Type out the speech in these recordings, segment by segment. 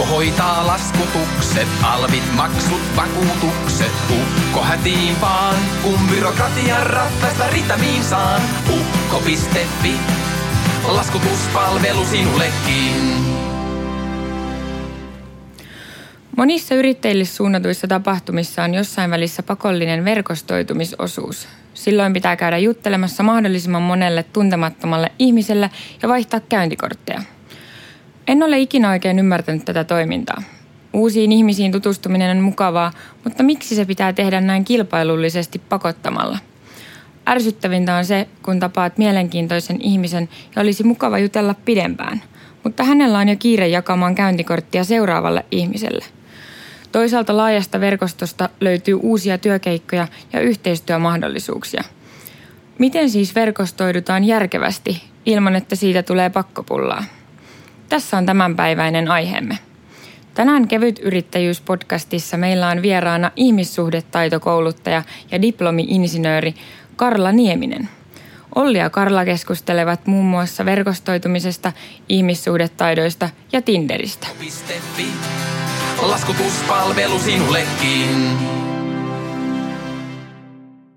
Ukko hoitaa laskutukset, alvit, maksut, vakuutukset. Ukko hätiin vaan, kun byrokratian ratkaista ritamiin saan. Ukko.fi, laskutuspalvelu sinullekin. Monissa yrittäjille suunnatuissa tapahtumissa on jossain välissä pakollinen verkostoitumisosuus. Silloin pitää käydä juttelemassa mahdollisimman monelle tuntemattomalle ihmiselle ja vaihtaa käyntikortteja. En ole ikinä oikein ymmärtänyt tätä toimintaa. Uusiin ihmisiin tutustuminen on mukavaa, mutta miksi se pitää tehdä näin kilpailullisesti pakottamalla? Ärsyttävintä on se, kun tapaat mielenkiintoisen ihmisen ja olisi mukava jutella pidempään, mutta hänellä on jo kiire jakamaan käyntikorttia seuraavalle ihmiselle – Toisaalta laajasta verkostosta löytyy uusia työkeikkoja ja yhteistyömahdollisuuksia. Miten siis verkostoidutaan järkevästi ilman, että siitä tulee pakkopullaa? Tässä on tämänpäiväinen aiheemme. Tänään Kevyt yrittäjyys-podcastissa meillä on vieraana ihmissuhdetaitokouluttaja ja diplomi-insinööri Karla Nieminen. Olli ja Karla keskustelevat muun muassa verkostoitumisesta, ihmissuhdetaidoista ja Tinderistä. Laskutuspalvelu sinullekin.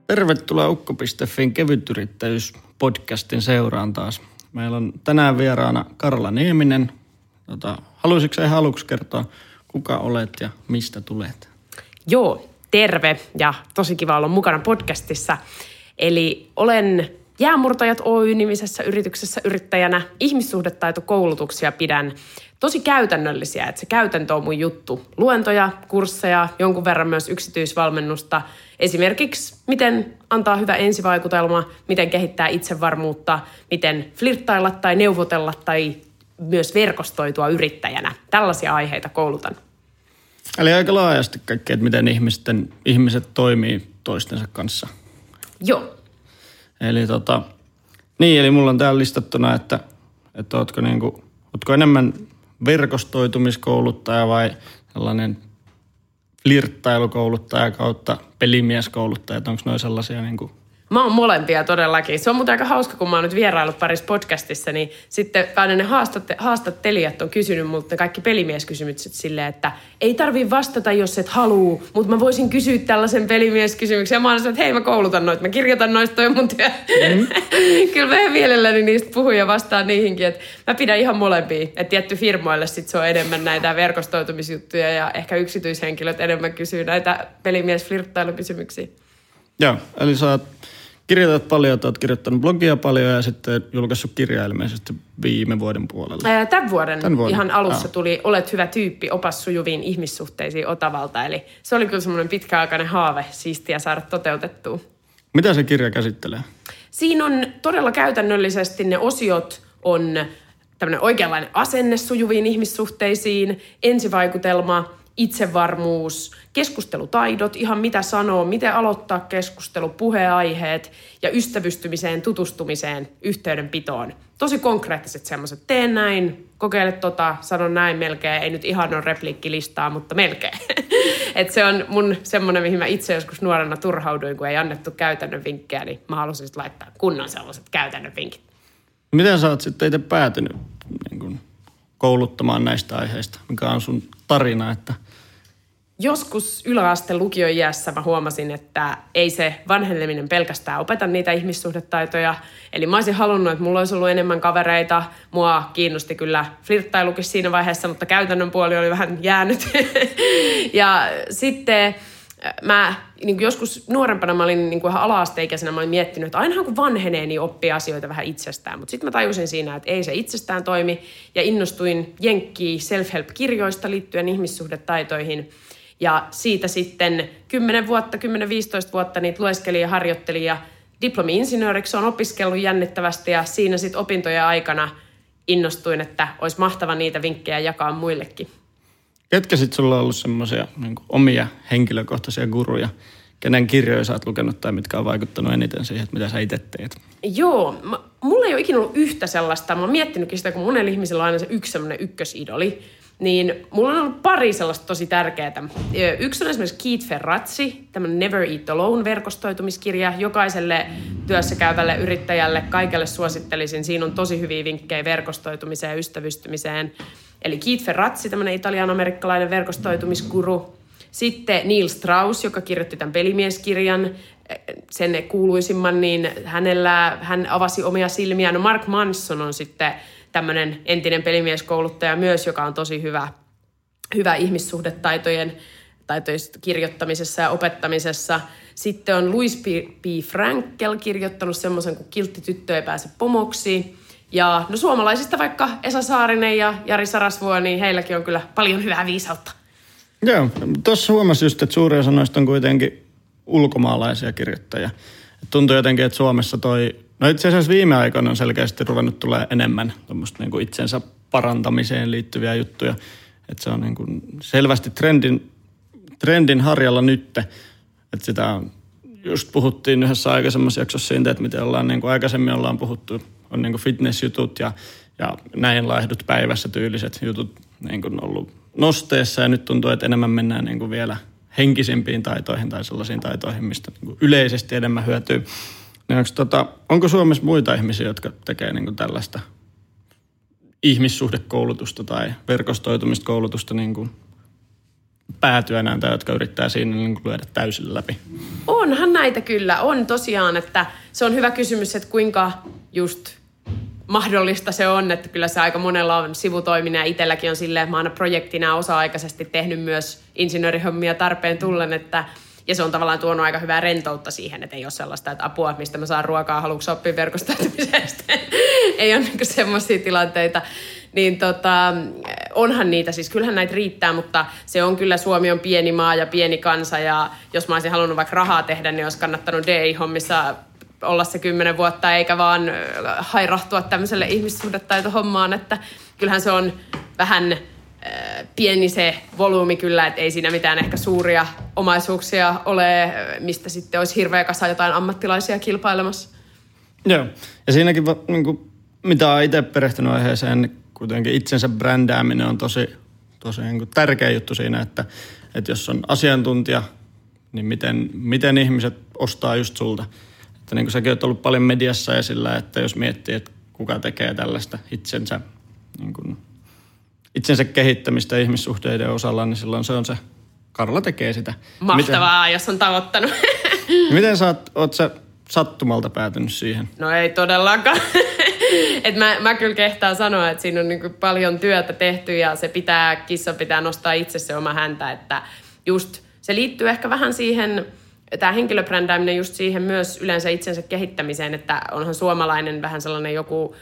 Tervetuloa Ukko.fin kevytyrittäjyys podcastin seuraan taas. Meillä on tänään vieraana Karla Nieminen. Tota, haluaisitko ihan aluksi kertoa, kuka olet ja mistä tulet? Joo, terve ja tosi kiva olla mukana podcastissa. Eli olen Jäämurtajat Oy-nimisessä yrityksessä yrittäjänä ihmissuhdetaitokoulutuksia pidän tosi käytännöllisiä, että se käytäntö on mun juttu. Luentoja, kursseja, jonkun verran myös yksityisvalmennusta. Esimerkiksi miten antaa hyvä ensivaikutelma, miten kehittää itsevarmuutta, miten flirttailla tai neuvotella tai myös verkostoitua yrittäjänä. Tällaisia aiheita koulutan. Eli aika laajasti kaikki, että miten ihmisten, ihmiset toimii toistensa kanssa. Joo. Eli tota, niin, eli mulla on täällä listattuna, että, että ootko, niinku, ootko enemmän verkostoitumiskouluttaja vai sellainen flirttailukouluttaja kautta pelimieskouluttaja, onko noin sellaisia niin kuin Mä oon molempia todellakin. Se on muuten aika hauska, kun mä oon nyt vierailut parissa podcastissa, niin sitten aina ne haastatte, haastattelijat on kysynyt multa kaikki pelimieskysymykset silleen, että ei tarvi vastata, jos et haluu, mutta mä voisin kysyä tällaisen pelimieskysymyksen. Ja mä oon sanonut, että hei mä koulutan noita, mä kirjoitan noista toi mun työ. Mm. Kyllä mä mielelläni niistä puhun ja vastaan niihinkin, että mä pidän ihan molempia. Että tietty firmoille sit se on enemmän näitä verkostoitumisjuttuja ja ehkä yksityishenkilöt enemmän kysyy näitä pelimies-flirttailukysymyksiä. Joo, eli sä oot kirjoitat paljon, olet kirjoittanut blogia paljon ja sitten julkaissut kirjaa ilmeisesti viime vuoden puolella. Tämän vuoden, Tämän vuoden. ihan alussa tuli Olet hyvä tyyppi, opas sujuviin ihmissuhteisiin Otavalta. Eli se oli kyllä semmoinen pitkäaikainen haave, siistiä saada toteutettua. Mitä se kirja käsittelee? Siinä on todella käytännöllisesti ne osiot on tämmöinen oikeanlainen asenne sujuviin ihmissuhteisiin, ensivaikutelma – itsevarmuus, keskustelutaidot, ihan mitä sanoo, miten aloittaa keskustelu, puheaiheet ja ystävystymiseen, tutustumiseen, yhteydenpitoon. Tosi konkreettiset semmoiset, teen näin, kokeile tota, sanon näin melkein, ei nyt ihan ole repliikkilistaa, mutta melkein. Et se on mun semmoinen, mihin mä itse joskus nuorena turhauduin, kun ei annettu käytännön vinkkejä, niin mä halusin laittaa kunnon sellaiset käytännön vinkit. Miten sä oot sitten itse päätynyt niin kun, kouluttamaan näistä aiheista? Mikä on sun tarina, että Joskus yläaste iässä mä huomasin, että ei se vanheneminen pelkästään opeta niitä ihmissuhdetaitoja. Eli mä olisin halunnut, että mulla olisi ollut enemmän kavereita. Mua kiinnosti kyllä flirttailukin siinä vaiheessa, mutta käytännön puoli oli vähän jäänyt. ja sitten mä niin kuin joskus nuorempana mä olin niin kuin ihan ala-asteikäisenä, mä olin miettinyt, että ainahan kun vanhenee, niin oppii asioita vähän itsestään. Mutta sitten mä tajusin siinä, että ei se itsestään toimi ja innostuin Jenkkiin self-help-kirjoista liittyen ihmissuhdetaitoihin. Ja siitä sitten 10 vuotta, 10-15 vuotta niitä lueskelin ja harjoittelin ja diplomi-insinööriksi on opiskellut jännittävästi ja siinä sitten opintojen aikana innostuin, että olisi mahtava niitä vinkkejä jakaa muillekin. Ketkä sitten sulla on ollut semmoisia niin omia henkilökohtaisia guruja, kenen kirjoja sä oot lukenut tai mitkä on vaikuttanut eniten siihen, että mitä sä itse teet? Joo, mä, mulla ei ole ikinä ollut yhtä sellaista. Mä oon miettinytkin sitä, kun monella ihmisellä on aina se yksi semmoinen ykkösidoli. Niin mulla on ollut pari sellaista tosi tärkeää. Yksi on esimerkiksi Keith Ferrazzi, tämmöinen Never Eat Alone verkostoitumiskirja. Jokaiselle työssä käyvälle yrittäjälle, kaikelle suosittelisin. Siinä on tosi hyviä vinkkejä verkostoitumiseen ja ystävystymiseen. Eli Keith Ferrazzi, tämmöinen italian-amerikkalainen verkostoitumiskuru. Sitten Neil Strauss, joka kirjoitti tämän pelimieskirjan, sen kuuluisimman, niin hänellä, hän avasi omia silmiään. No Mark Manson on sitten tämmöinen entinen pelimieskouluttaja myös, joka on tosi hyvä, hyvä ihmissuhdetaitojen taitojen kirjoittamisessa ja opettamisessa. Sitten on Louis P. Frankel kirjoittanut semmoisen kuin Kiltti tyttö ei pääse pomoksi. Ja no suomalaisista vaikka Esa Saarinen ja Jari Sarasvuo, niin heilläkin on kyllä paljon hyvää viisautta. Joo, tuossa huomasin just, että suurin osa noista on kuitenkin ulkomaalaisia kirjoittajia. Tuntuu jotenkin, että Suomessa toi, no itse asiassa viime aikoina on selkeästi ruvennut tulee enemmän tuommoista niin itsensä parantamiseen liittyviä juttuja. Että se on niin kuin selvästi trendin, trendin harjalla nytte. Että sitä on, just puhuttiin yhdessä aikaisemmassa jaksossa siitä, että miten ollaan niin kuin aikaisemmin ollaan puhuttu, on niin kuin fitnessjutut ja, ja näin laihdut päivässä tyyliset jutut niin kuin ollut nosteessa ja nyt tuntuu, että enemmän mennään niin kuin vielä – henkisempiin taitoihin tai sellaisiin taitoihin, mistä niin yleisesti enemmän hyötyy. Niin onko, tota, onko Suomessa muita ihmisiä, jotka tekee niin kuin tällaista ihmissuhdekoulutusta tai verkostoitumista koulutusta niin kuin päätyönään tai jotka yrittää siinä niin kuin lyödä täysillä läpi? Onhan näitä kyllä. On tosiaan, että se on hyvä kysymys, että kuinka just mahdollista se on, että kyllä se aika monella on sivutoiminen ja itselläkin on silleen, että mä aina projektina osa-aikaisesti tehnyt myös insinöörihommia tarpeen tullen, että ja se on tavallaan tuonut aika hyvää rentoutta siihen, että ei ole sellaista, että apua, mistä mä saan ruokaa, haluatko oppia verkostoitumisesta. ei ole niin semmoisia tilanteita. Niin tota, onhan niitä, siis kyllähän näitä riittää, mutta se on kyllä, Suomi on pieni maa ja pieni kansa ja jos mä olisin halunnut vaikka rahaa tehdä, niin olisi kannattanut DI-hommissa olla se kymmenen vuotta, eikä vaan hairahtua tämmöiselle ihmissuhdetaitohommaan, että kyllähän se on vähän pieni se volyymi kyllä, että ei siinä mitään ehkä suuria omaisuuksia ole, mistä sitten olisi hirveä kasa jotain ammattilaisia kilpailemassa. Joo, ja siinäkin niin kuin, mitä olen itse perehtynyt aiheeseen, niin kuitenkin itsensä brändääminen on tosi, tosi niin kuin tärkeä juttu siinä, että, että jos on asiantuntija, niin miten, miten ihmiset ostaa just sulta – että niin kuin säkin ollut paljon mediassa esillä, että jos miettii, että kuka tekee tällaista itsensä, niin kuin, itsensä kehittämistä ihmissuhteiden osalla, niin silloin se on se, Karla tekee sitä. Mahtavaa, miten, jos on tavoittanut. miten sä oot, oot sä sattumalta päätynyt siihen? No ei todellakaan. Et mä, mä kyllä kehtaan sanoa, että siinä on niin paljon työtä tehty ja se pitää, kissa pitää nostaa itse se oma häntä, että just se liittyy ehkä vähän siihen, tämä henkilöbrändääminen just siihen myös yleensä itsensä kehittämiseen, että onhan suomalainen vähän sellainen joku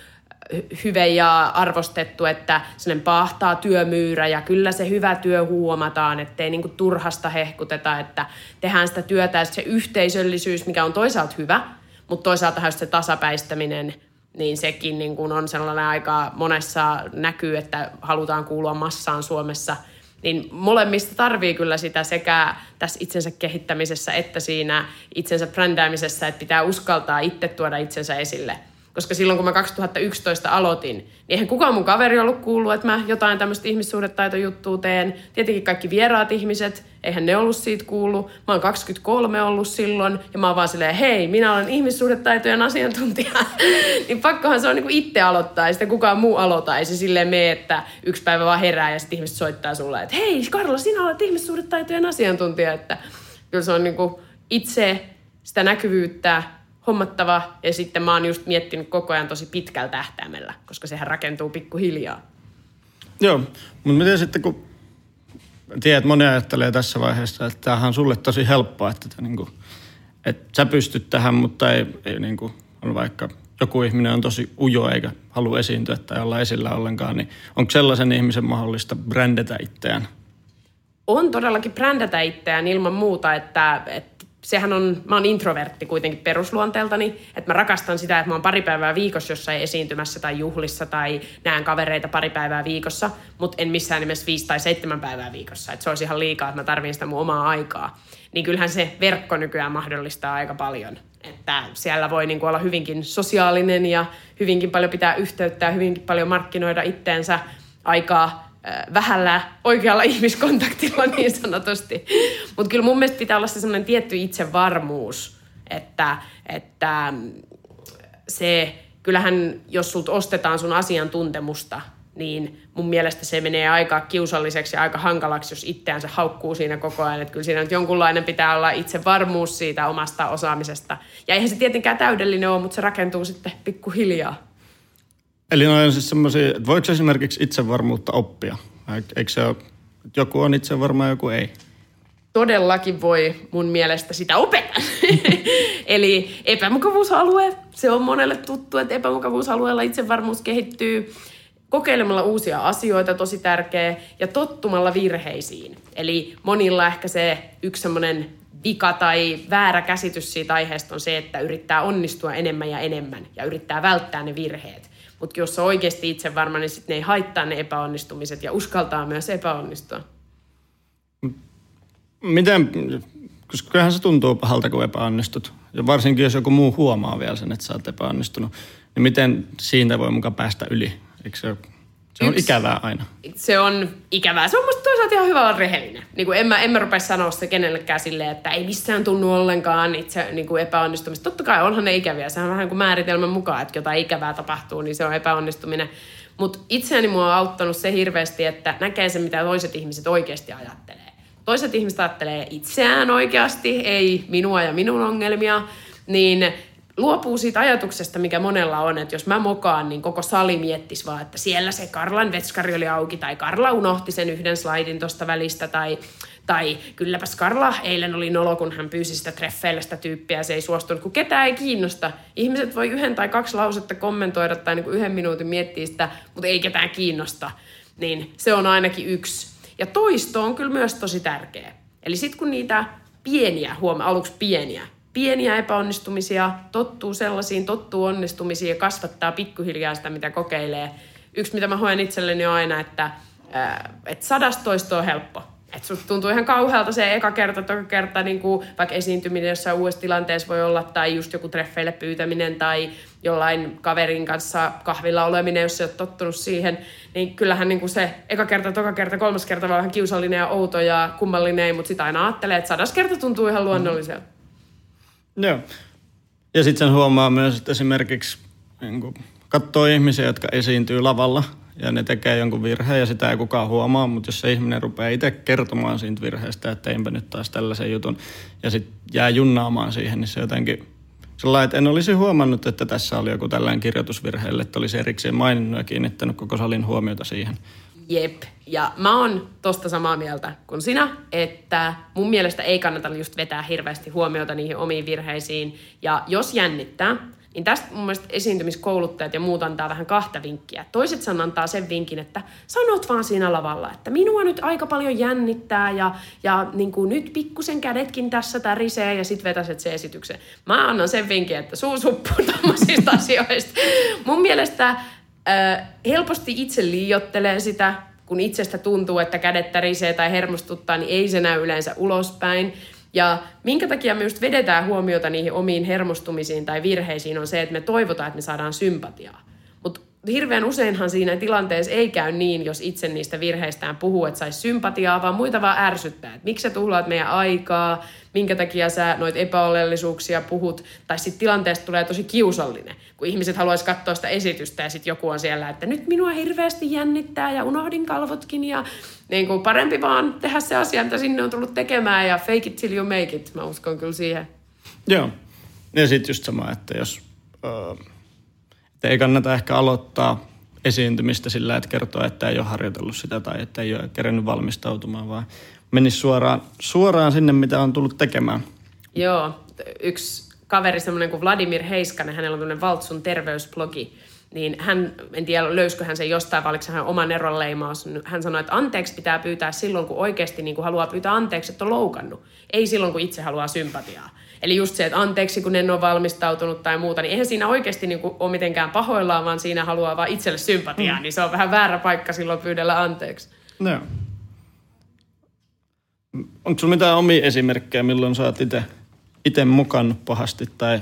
hyve ja arvostettu, että sellainen pahtaa työmyyrä ja kyllä se hyvä työ huomataan, ettei niinku turhasta hehkuteta, että tehdään sitä työtä ja se yhteisöllisyys, mikä on toisaalta hyvä, mutta toisaalta se tasapäistäminen, niin sekin niin on sellainen aika monessa näkyy, että halutaan kuulua massaan Suomessa – niin molemmista tarvii kyllä sitä sekä tässä itsensä kehittämisessä että siinä itsensä brändäämisessä, että pitää uskaltaa itse tuoda itsensä esille – koska silloin kun mä 2011 aloitin, niin eihän kukaan mun kaveri ollut kuullut, että mä jotain tämmöistä ihmissuhdetaitojuttua teen. Tietenkin kaikki vieraat ihmiset, eihän ne ollut siitä kuullut. Mä oon 23 ollut silloin ja mä oon vaan silleen, hei, minä olen ihmissuhdetaitojen asiantuntija. niin pakkohan se on niin itse aloittaa, ei sitä kukaan muu aloita. Ei se silleen mene, että yksi päivä vaan herää ja sitten ihmiset soittaa sulle, että hei Karla, sinä olet ihmissuhdetaitojen asiantuntija. Että kyllä se on niin itse sitä näkyvyyttä hommattava. Ja sitten mä oon just miettinyt koko ajan tosi pitkällä tähtäimellä, koska sehän rakentuu pikkuhiljaa. Joo, mutta miten sitten kun tiedät, että moni ajattelee tässä vaiheessa, että tämähän on sulle tosi helppoa, että, että, niin kuin, että sä pystyt tähän, mutta ei, ei niin kuin, on vaikka joku ihminen on tosi ujo eikä halua esiintyä tai olla esillä ollenkaan, niin onko sellaisen ihmisen mahdollista brändätä itseään? On todellakin brändätä itseään ilman muuta, että, että sehän on, mä oon introvertti kuitenkin perusluonteeltani, että mä rakastan sitä, että mä oon pari päivää viikossa jossain esiintymässä tai juhlissa tai näen kavereita pari päivää viikossa, mutta en missään nimessä viisi tai seitsemän päivää viikossa, että se olisi ihan liikaa, että mä tarvitsen sitä mun omaa aikaa. Niin kyllähän se verkko nykyään mahdollistaa aika paljon, että siellä voi niin olla hyvinkin sosiaalinen ja hyvinkin paljon pitää yhteyttä ja hyvinkin paljon markkinoida itteensä aikaa vähällä oikealla ihmiskontaktilla niin sanotusti. Mutta kyllä mun mielestä pitää olla se semmoinen tietty itsevarmuus, että, että se, kyllähän jos sulta ostetaan sun asiantuntemusta, niin mun mielestä se menee aika kiusalliseksi ja aika hankalaksi, jos itseänsä haukkuu siinä koko ajan. Että kyllä siinä nyt jonkunlainen pitää olla itse varmuus siitä omasta osaamisesta. Ja eihän se tietenkään täydellinen ole, mutta se rakentuu sitten pikkuhiljaa. Eli noin on siis semmoisia, että voiko esimerkiksi itsevarmuutta oppia? Eikö se ole, että joku on itsevarma ja joku ei? Todellakin voi mun mielestä sitä opettaa. Eli epämukavuusalue, se on monelle tuttu, että epämukavuusalueella itsevarmuus kehittyy kokeilemalla uusia asioita, tosi tärkeä, ja tottumalla virheisiin. Eli monilla ehkä se yksi semmoinen vika tai väärä käsitys siitä aiheesta on se, että yrittää onnistua enemmän ja enemmän ja yrittää välttää ne virheet. Mutta jos on oikeasti itse varma, niin sitten ne ei haittaa ne epäonnistumiset ja uskaltaa myös epäonnistua. Miten, koska kyllähän se tuntuu pahalta, kun epäonnistut. Ja varsinkin, jos joku muu huomaa vielä sen, että sä oot epäonnistunut. Niin miten siitä voi mukaan päästä yli? Eikö se, se on Yksi, ikävää aina. Se on ikävää. Se on musta toisaalta ihan hyvä olla rehellinen. Niin kuin en, mä, en mä rupea sanoa se kenellekään silleen, että ei missään tunnu ollenkaan itse niin kuin epäonnistumista. Totta kai onhan ne ikäviä. Se on vähän kuin määritelmän mukaan, että jotain ikävää tapahtuu, niin se on epäonnistuminen. Mutta itseäni mua on auttanut se hirveästi, että näkee sen, mitä toiset ihmiset oikeasti ajattelee. Toiset ihmiset ajattelee itseään oikeasti, ei minua ja minun ongelmia, niin luopuu siitä ajatuksesta, mikä monella on, että jos mä mokaan, niin koko sali miettisi vaan, että siellä se Karlan vetskari oli auki, tai Karla unohti sen yhden slaidin tuosta välistä, tai, tai kylläpäs Karla eilen oli nolo, kun hän pyysi sitä treffeillä sitä tyyppiä, se ei suostunut, kun ketään ei kiinnosta. Ihmiset voi yhden tai kaksi lausetta kommentoida tai niin yhden minuutin miettiä sitä, mutta ei ketään kiinnosta. Niin se on ainakin yksi. Ja toisto on kyllä myös tosi tärkeä. Eli sitten kun niitä pieniä, huoma aluksi pieniä, pieniä epäonnistumisia, tottuu sellaisiin, tottuu onnistumisiin ja kasvattaa pikkuhiljaa sitä, mitä kokeilee. Yksi, mitä mä hoen itselleni on aina, että, että sadastoisto on helppo. Susta tuntuu ihan kauhealta se eka kerta, toka kerta, niin kuin vaikka esiintyminen jossain uudessa tilanteessa voi olla, tai just joku treffeille pyytäminen, tai jollain kaverin kanssa kahvilla oleminen, jos sä oot tottunut siihen, niin kyllähän niin kuin se eka kerta, toka kerta, kolmas kerta voi vähän kiusallinen ja outo ja kummallinen, mutta sitä aina ajattelee, että sadas kerta tuntuu ihan luonnolliselta. Joo. Ja sitten sen huomaa myös, että esimerkiksi niin katsoo ihmisiä, jotka esiintyy lavalla ja ne tekee jonkun virheen ja sitä ei kukaan huomaa, mutta jos se ihminen rupeaa itse kertomaan siitä virheestä, että teinpä nyt taas tällaisen jutun ja sitten jää junnaamaan siihen, niin se jotenkin sellainen, että en olisi huomannut, että tässä oli joku tällainen kirjoitusvirheelle, että olisi erikseen maininnut ja kiinnittänyt koko salin huomiota siihen. Jep. Ja mä oon tosta samaa mieltä kuin sinä, että mun mielestä ei kannata just vetää hirveästi huomiota niihin omiin virheisiin. Ja jos jännittää, niin tästä mun mielestä esiintymiskouluttajat ja muut antaa vähän kahta vinkkiä. Toiset san antaa sen vinkin, että sanot vaan siinä lavalla, että minua nyt aika paljon jännittää ja, ja niin kuin nyt pikkusen kädetkin tässä tärisee ja sit vetäset se esityksen. Mä annan sen vinkin, että suu suppuu asioista. Mun mielestä helposti itse liiottelee sitä, kun itsestä tuntuu, että kädet tärisee tai hermostuttaa, niin ei se näy yleensä ulospäin. Ja minkä takia me just vedetään huomiota niihin omiin hermostumisiin tai virheisiin on se, että me toivotaan, että me saadaan sympatiaa hirveän useinhan siinä tilanteessa ei käy niin, jos itse niistä virheistään puhuu, että saisi sympatiaa, vaan muita vaan ärsyttää. Että miksi sä tuhlaat meidän aikaa, minkä takia sä noit epäolellisuuksia puhut, tai sitten tilanteesta tulee tosi kiusallinen, kun ihmiset haluaisi katsoa sitä esitystä ja sitten joku on siellä, että nyt minua hirveästi jännittää ja unohdin kalvotkin ja niin kuin parempi vaan tehdä se asia, mitä sinne on tullut tekemään ja fake it till you make it. Mä uskon kyllä siihen. Joo. Ja sitten just sama, että jos... Uh ei kannata ehkä aloittaa esiintymistä sillä, että kertoo, että ei ole harjoitellut sitä tai että ei ole kerennyt valmistautumaan, vaan menisi suoraan, suoraan sinne, mitä on tullut tekemään. Joo, yksi kaveri, semmoinen kuin Vladimir Heiskanen, hänellä on tämmöinen Valtsun terveysblogi, niin hän, en tiedä löyskö hän sen jostain, vai oliko hän oman eron leimaus. Hän sanoi, että anteeksi pitää pyytää silloin, kun oikeasti niin kuin haluaa pyytää anteeksi, että on loukannut. Ei silloin, kun itse haluaa sympatiaa. Eli just se, että anteeksi, kun en ole valmistautunut tai muuta, niin eihän siinä oikeasti niin kuin ole mitenkään pahoillaan, vaan siinä haluaa vaan itselle sympatiaa, mm. niin se on vähän väärä paikka silloin pyydellä anteeksi. No. Onko sinulla mitään omia esimerkkejä, milloin sä oot itse mukannut pahasti tai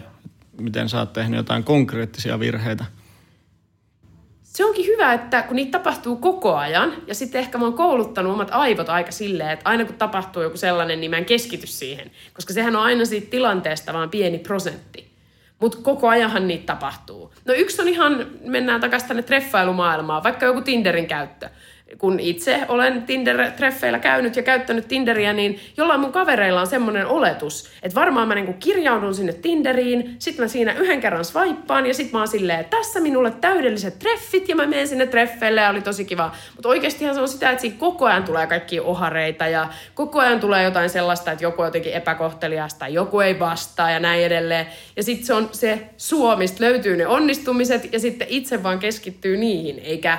miten sä oot tehnyt jotain konkreettisia virheitä? Se onkin hyvä, että kun niitä tapahtuu koko ajan, ja sitten ehkä mä oon kouluttanut omat aivot aika silleen, että aina kun tapahtuu joku sellainen, niin mä en keskity siihen. Koska sehän on aina siitä tilanteesta vaan pieni prosentti. Mutta koko ajanhan niitä tapahtuu. No yksi on ihan, mennään takaisin tänne treffailumaailmaan, vaikka joku Tinderin käyttö kun itse olen Tinder-treffeillä käynyt ja käyttänyt Tinderiä, niin jollain mun kavereilla on semmoinen oletus, että varmaan mä niinku kirjaudun sinne Tinderiin, sit mä siinä yhden kerran swipeaan ja sit mä oon silleen, tässä minulle täydelliset treffit ja mä menen sinne treffeille ja oli tosi kiva. Mutta oikeastihan se on sitä, että siinä koko ajan tulee kaikki ohareita ja koko ajan tulee jotain sellaista, että joku on jotenkin epäkohteliasta joku ei vastaa ja näin edelleen. Ja sitten se on se suomista löytyy ne onnistumiset ja sitten itse vaan keskittyy niihin, eikä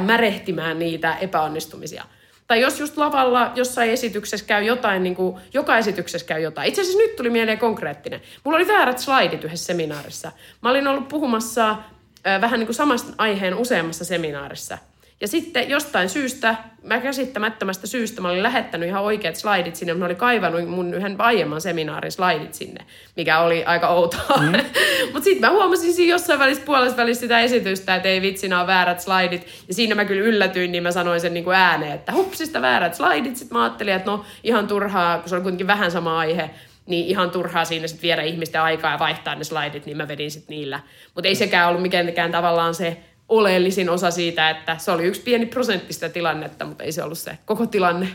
märehtimään niitä epäonnistumisia. Tai jos just lavalla jossain esityksessä käy jotain, niin kuin joka esityksessä käy jotain. Itse asiassa nyt tuli mieleen konkreettinen. Mulla oli väärät slaidit yhdessä seminaarissa. Mä olin ollut puhumassa äh, vähän niin kuin samasta aiheen useammassa seminaarissa – ja sitten jostain syystä, mä käsittämättömästä syystä, mä olin lähettänyt ihan oikeat slaidit sinne, mä olin kaivannut mun yhden aiemman seminaarin slaidit sinne, mikä oli aika outoa. Mm. Mutta sitten mä huomasin siinä jossain välissä puolessa välissä sitä esitystä, että ei vitsi, nämä on väärät slaidit. Ja siinä mä kyllä yllätyin, niin mä sanoin sen niin kuin ääneen, että hupsista väärät slaidit. Sitten mä ajattelin, että no ihan turhaa, kun se oli kuitenkin vähän sama aihe, niin ihan turhaa siinä sitten viedä ihmisten aikaa ja vaihtaa ne slaidit, niin mä vedin sitten niillä. Mutta ei sekään ollut mikään tavallaan se oleellisin osa siitä, että se oli yksi pieni prosentti sitä tilannetta, mutta ei se ollut se koko tilanne.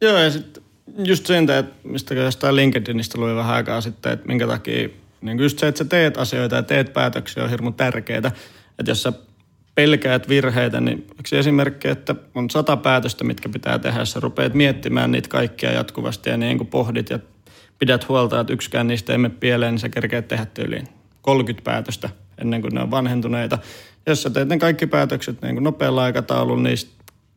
Joo, ja sitten just sen, että mistä jostain LinkedInistä luin vähän aikaa sitten, että minkä takia niin just se, että sä teet asioita ja teet päätöksiä on hirveän tärkeää. Että jos sä pelkäät virheitä, niin yksi esimerkki, että on sata päätöstä, mitkä pitää tehdä, sä rupeat miettimään niitä kaikkia jatkuvasti ja niin kuin pohdit ja pidät huolta, että yksikään niistä ei mene pieleen, niin sä kerkeät tehdä tyyliin 30 päätöstä ennen kuin ne on vanhentuneita jos sä teet ne kaikki päätökset niin kuin nopealla aikataululla, niin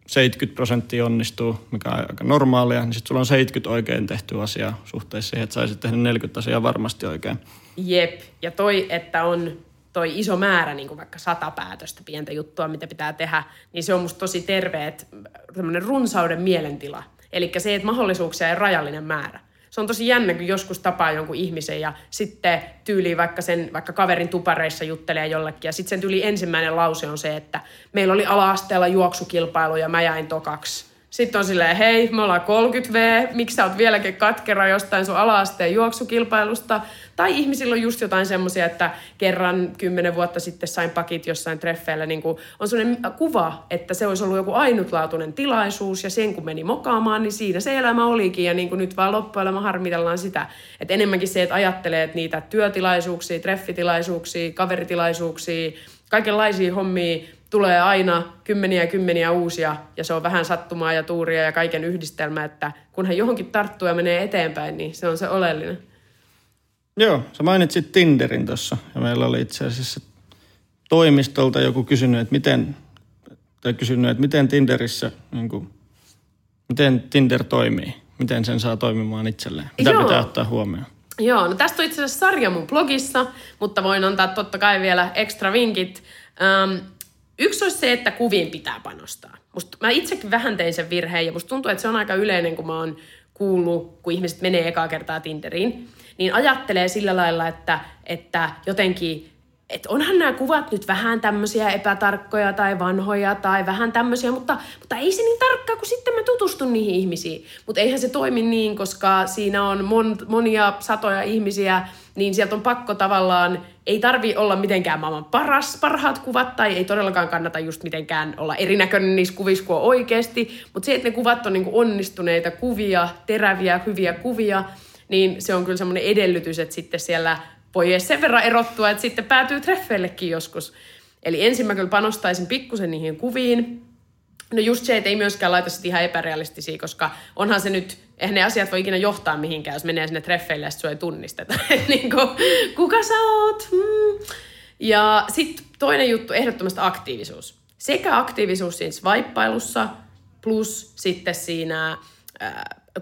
70 prosenttia onnistuu, mikä on aika normaalia, niin sitten sulla on 70 oikein tehty asiaa suhteessa siihen, että saisit tehdä 40 asiaa varmasti oikein. Jep, ja toi, että on toi iso määrä, niin kuin vaikka sata päätöstä, pientä juttua, mitä pitää tehdä, niin se on musta tosi terveet, runsauden mielentila. Eli se, että mahdollisuuksia ei rajallinen määrä se on tosi jännä, kun joskus tapaa jonkun ihmisen ja sitten tyyli vaikka sen vaikka kaverin tupareissa juttelee jollekin ja sitten sen tyyli ensimmäinen lause on se, että meillä oli ala-asteella juoksukilpailu ja mä jäin tokaksi. Sitten on silleen, hei, me ollaan 30V, miksi sä oot vieläkin katkera jostain sun ala-asteen juoksukilpailusta? Tai ihmisillä on just jotain semmoisia, että kerran kymmenen vuotta sitten sain pakit jossain treffeillä. Niin on sellainen kuva, että se olisi ollut joku ainutlaatuinen tilaisuus ja sen kun meni mokaamaan, niin siinä se elämä olikin. Ja niin kuin nyt vaan loppuelämä harmitellaan sitä. Että enemmänkin se, että ajattelee, että niitä työtilaisuuksia, treffitilaisuuksia, kaveritilaisuuksia, kaikenlaisia hommia tulee aina kymmeniä ja kymmeniä uusia ja se on vähän sattumaa ja tuuria ja kaiken yhdistelmä, että kun hän johonkin tarttuu ja menee eteenpäin, niin se on se oleellinen. Joo, sä mainitsit Tinderin tuossa ja meillä oli itse asiassa toimistolta joku kysynyt, että miten, tai kysynyt, että miten Tinderissä, niin kuin, miten Tinder toimii, miten sen saa toimimaan itselleen, mitä Joo. pitää ottaa huomioon. Joo, no tästä on itse asiassa sarja mun blogissa, mutta voin antaa totta kai vielä ekstra vinkit. Um, Yksi olisi se, että kuviin pitää panostaa. Musta, mä itsekin vähän tein sen virheen ja musta tuntuu, että se on aika yleinen, kun mä oon kuullut, kun ihmiset menee ekaa kertaa Tinderiin, niin ajattelee sillä lailla, että, että jotenkin että onhan nämä kuvat nyt vähän tämmöisiä epätarkkoja tai vanhoja tai vähän tämmöisiä, mutta, mutta ei se niin tarkkaa, kun sitten mä tutustun niihin ihmisiin. Mutta eihän se toimi niin, koska siinä on mon, monia satoja ihmisiä, niin sieltä on pakko tavallaan, ei tarvi olla mitenkään maailman paras, parhaat kuvat, tai ei todellakaan kannata just mitenkään olla erinäköinen niissä kuvissa kuin oikeasti, mutta se, että ne kuvat on niin onnistuneita kuvia, teräviä, hyviä kuvia, niin se on kyllä semmoinen edellytys, että sitten siellä voi edes sen verran erottua, että sitten päätyy treffeillekin joskus. Eli ensin mä kyllä panostaisin pikkusen niihin kuviin. No just se, että ei myöskään laita sitä ihan epärealistisia, koska onhan se nyt, eihän ne asiat voi ikinä johtaa mihinkään, jos menee sinne treffeille ja sua ei tunnisteta. niin kuin, kuka sä oot? Hmm. Ja sitten toinen juttu, ehdottomasti aktiivisuus. Sekä aktiivisuus siinä swippailussa, plus sitten siinä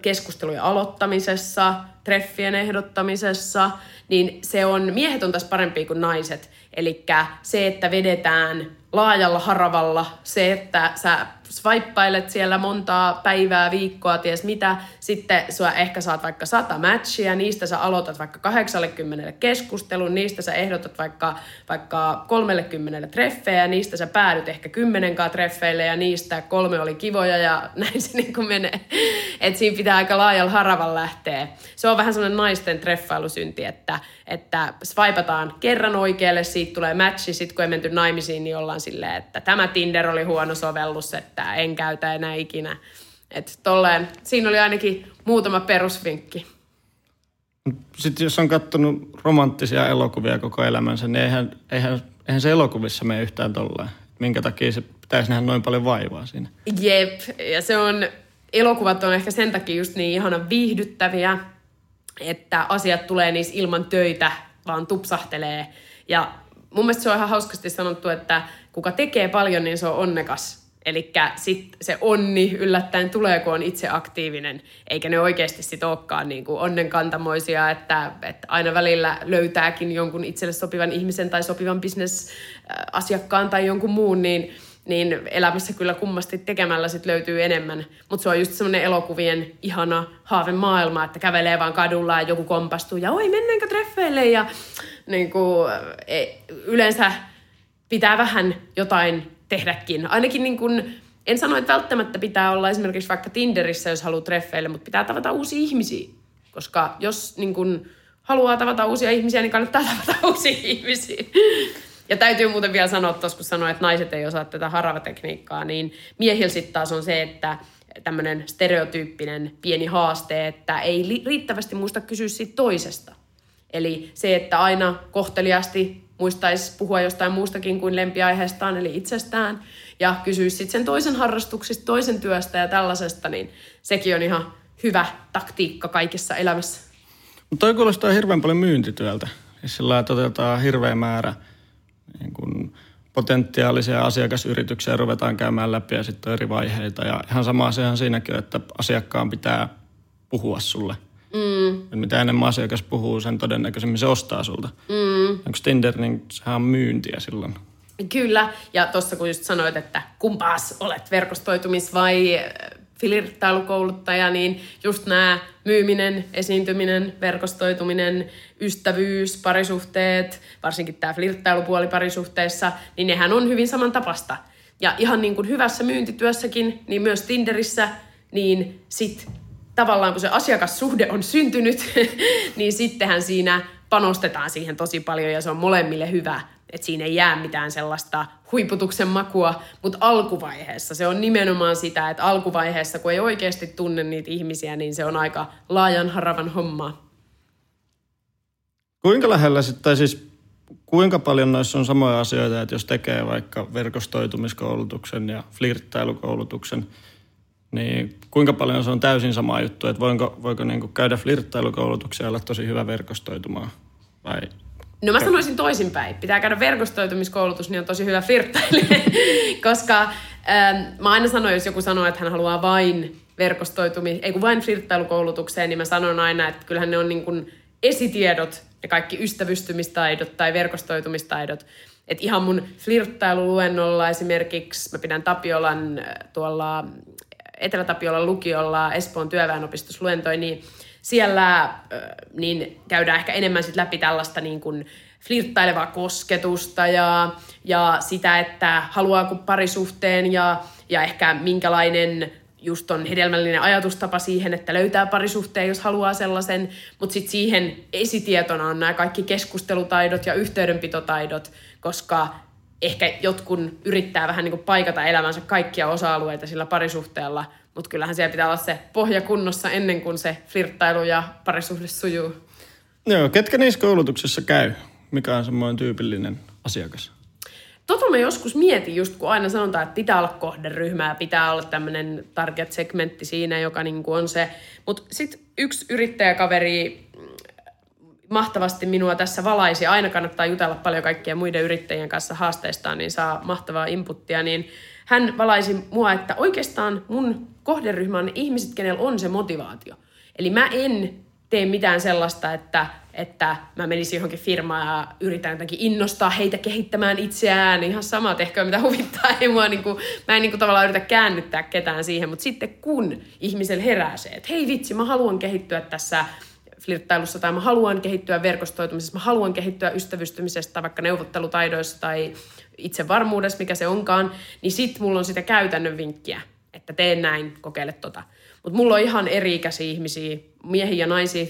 keskustelujen aloittamisessa, treffien ehdottamisessa, niin se on, miehet on tässä parempi kuin naiset. Eli se, että vedetään laajalla haravalla, se, että sä swipeilet siellä montaa päivää, viikkoa, ties mitä. Sitten sua ehkä saat vaikka sata matchia, niistä sä aloitat vaikka 80 keskustelun, niistä sä ehdotat vaikka, vaikka 30 treffejä, niistä sä päädyt ehkä 10 treffeille ja niistä kolme oli kivoja ja näin se niin kuin menee. Et siinä pitää aika laajalla haravan lähteä. Se on vähän semmoinen naisten treffailusynti, että, että swipataan kerran oikealle, siitä tulee matchi, sitten kun ei menty naimisiin, niin ollaan silleen, että tämä Tinder oli huono sovellus, että en käytä enää ikinä. Että tolleen, siinä oli ainakin muutama perusvinkki. Sitten jos on katsonut romanttisia elokuvia koko elämänsä, niin eihän, eihän, eihän se elokuvissa mene yhtään tolleen. Minkä takia se pitäisi nähdä noin paljon vaivaa siinä? Jep, ja se on, elokuvat on ehkä sen takia just niin ihana viihdyttäviä, että asiat tulee niissä ilman töitä, vaan tupsahtelee. Ja mun mielestä se on ihan hauskasti sanottu, että kuka tekee paljon, niin se on onnekas. Eli se onni yllättäen tulee, kun on itse aktiivinen, eikä ne oikeasti sit olekaan niin kuin onnenkantamoisia, että, että aina välillä löytääkin jonkun itselle sopivan ihmisen tai sopivan bisnesasiakkaan tai jonkun muun, niin, niin elämässä kyllä kummasti tekemällä sit löytyy enemmän. Mutta se on just semmoinen elokuvien ihana haavemaailma, että kävelee vaan kadulla ja joku kompastuu ja oi mennäänkö treffeille ja niin kuin, e, yleensä pitää vähän jotain tehdäkin. Ainakin niin kuin, en sano, että välttämättä pitää olla esimerkiksi vaikka Tinderissä, jos haluaa treffeille, mutta pitää tavata uusia ihmisiä. Koska jos niin kuin, haluaa tavata uusia ihmisiä, niin kannattaa tavata uusia ihmisiä. Ja täytyy muuten vielä sanoa tuossa, kun sanoin, että naiset ei osaa tätä haravatekniikkaa, niin miehillä sitten taas on se, että tämmöinen stereotyyppinen pieni haaste, että ei riittävästi muista kysyä siitä toisesta. Eli se, että aina kohteliasti muistaisi puhua jostain muustakin kuin lempiaiheestaan, eli itsestään, ja kysyisi sitten sen toisen harrastuksista, toisen työstä ja tällaisesta, niin sekin on ihan hyvä taktiikka kaikessa elämässä. Mutta toi kuulostaa hirveän paljon myyntityöltä. Sillä otetaan hirveä määrä niin kun potentiaalisia asiakasyrityksiä ruvetaan käymään läpi ja sitten eri vaiheita. Ja ihan sama asiahan siinäkin, että asiakkaan pitää puhua sulle – Mm. Mitä enemmän asiakas puhuu, sen todennäköisemmin se ostaa sulta. Mm. Onko Tinder, niin sehän on myyntiä silloin. Kyllä, ja tuossa kun just sanoit, että kumpaas olet verkostoitumis- vai äh, flirttailukouluttaja, niin just nämä myyminen, esiintyminen, verkostoituminen, ystävyys, parisuhteet, varsinkin tämä flirttailupuoli parisuhteessa, niin nehän on hyvin samantapasta. Ja ihan niin kuin hyvässä myyntityössäkin, niin myös Tinderissä, niin sit tavallaan kun se asiakassuhde on syntynyt, niin sittenhän siinä panostetaan siihen tosi paljon ja se on molemmille hyvä. Että siinä ei jää mitään sellaista huiputuksen makua, mutta alkuvaiheessa se on nimenomaan sitä, että alkuvaiheessa kun ei oikeasti tunne niitä ihmisiä, niin se on aika laajan haravan homma. Kuinka lähellä sitten, siis kuinka paljon noissa on samoja asioita, että jos tekee vaikka verkostoitumiskoulutuksen ja flirttailukoulutuksen – niin kuinka paljon se on täysin sama juttu, että voinko, voiko niin käydä flirttailukoulutuksia ja olla tosi hyvä verkostoitumaan vai No mä sanoisin toisinpäin. Pitää käydä verkostoitumiskoulutus, niin on tosi hyvä flirttailija. Koska ähm, mä aina sanoin, jos joku sanoo, että hän haluaa vain verkostoitumis, ei kun vain flirttailukoulutukseen, niin mä sanon aina, että kyllähän ne on niin kuin esitiedot ja kaikki ystävystymistaidot tai verkostoitumistaidot. Että ihan mun flirttailuluennolla esimerkiksi, mä pidän Tapiolan äh, tuolla Etelä-Tapiolan lukiolla Espoon työväenopistossa luentoi, niin siellä niin käydään ehkä enemmän sit läpi tällaista niin kuin flirttailevaa kosketusta ja, ja sitä, että haluaako parisuhteen ja, ja ehkä minkälainen just on hedelmällinen ajatustapa siihen, että löytää parisuhteen, jos haluaa sellaisen, mutta sitten siihen esitietona on nämä kaikki keskustelutaidot ja yhteydenpitotaidot, koska ehkä jotkun yrittää vähän niin kuin paikata elämänsä kaikkia osa-alueita sillä parisuhteella, mutta kyllähän siellä pitää olla se pohja kunnossa ennen kuin se flirttailu ja parisuhde sujuu. Joo, ketkä niissä koulutuksissa käy? Mikä on semmoinen tyypillinen asiakas? Tota mä joskus mietin just, kun aina sanotaan, että pitää olla kohderyhmää, pitää olla tämmöinen target-segmentti siinä, joka niin kuin on se. Mutta sitten yksi yrittäjäkaveri mahtavasti minua tässä valaisi. Aina kannattaa jutella paljon kaikkia muiden yrittäjien kanssa haasteistaan, niin saa mahtavaa inputtia. Niin hän valaisi mua, että oikeastaan mun kohderyhmä on ihmiset, kenellä on se motivaatio. Eli mä en tee mitään sellaista, että, että mä menisin johonkin firmaan ja yritän jotenkin innostaa heitä kehittämään itseään. Ihan sama, tehkö mitä huvittaa. Ei mua, niin kuin, mä en niin kuin, tavallaan yritä käännyttää ketään siihen, mutta sitten kun ihmisellä herää se, että hei vitsi, mä haluan kehittyä tässä flirttailussa tai mä haluan kehittyä verkostoitumisessa, mä haluan kehittyä ystävystymisestä tai vaikka neuvottelutaidoissa tai itsevarmuudessa, mikä se onkaan, niin sit mulla on sitä käytännön vinkkiä, että teen näin, kokeile tota. Mutta mulla on ihan eri-ikäisiä ihmisiä, miehiä ja naisia 50-50.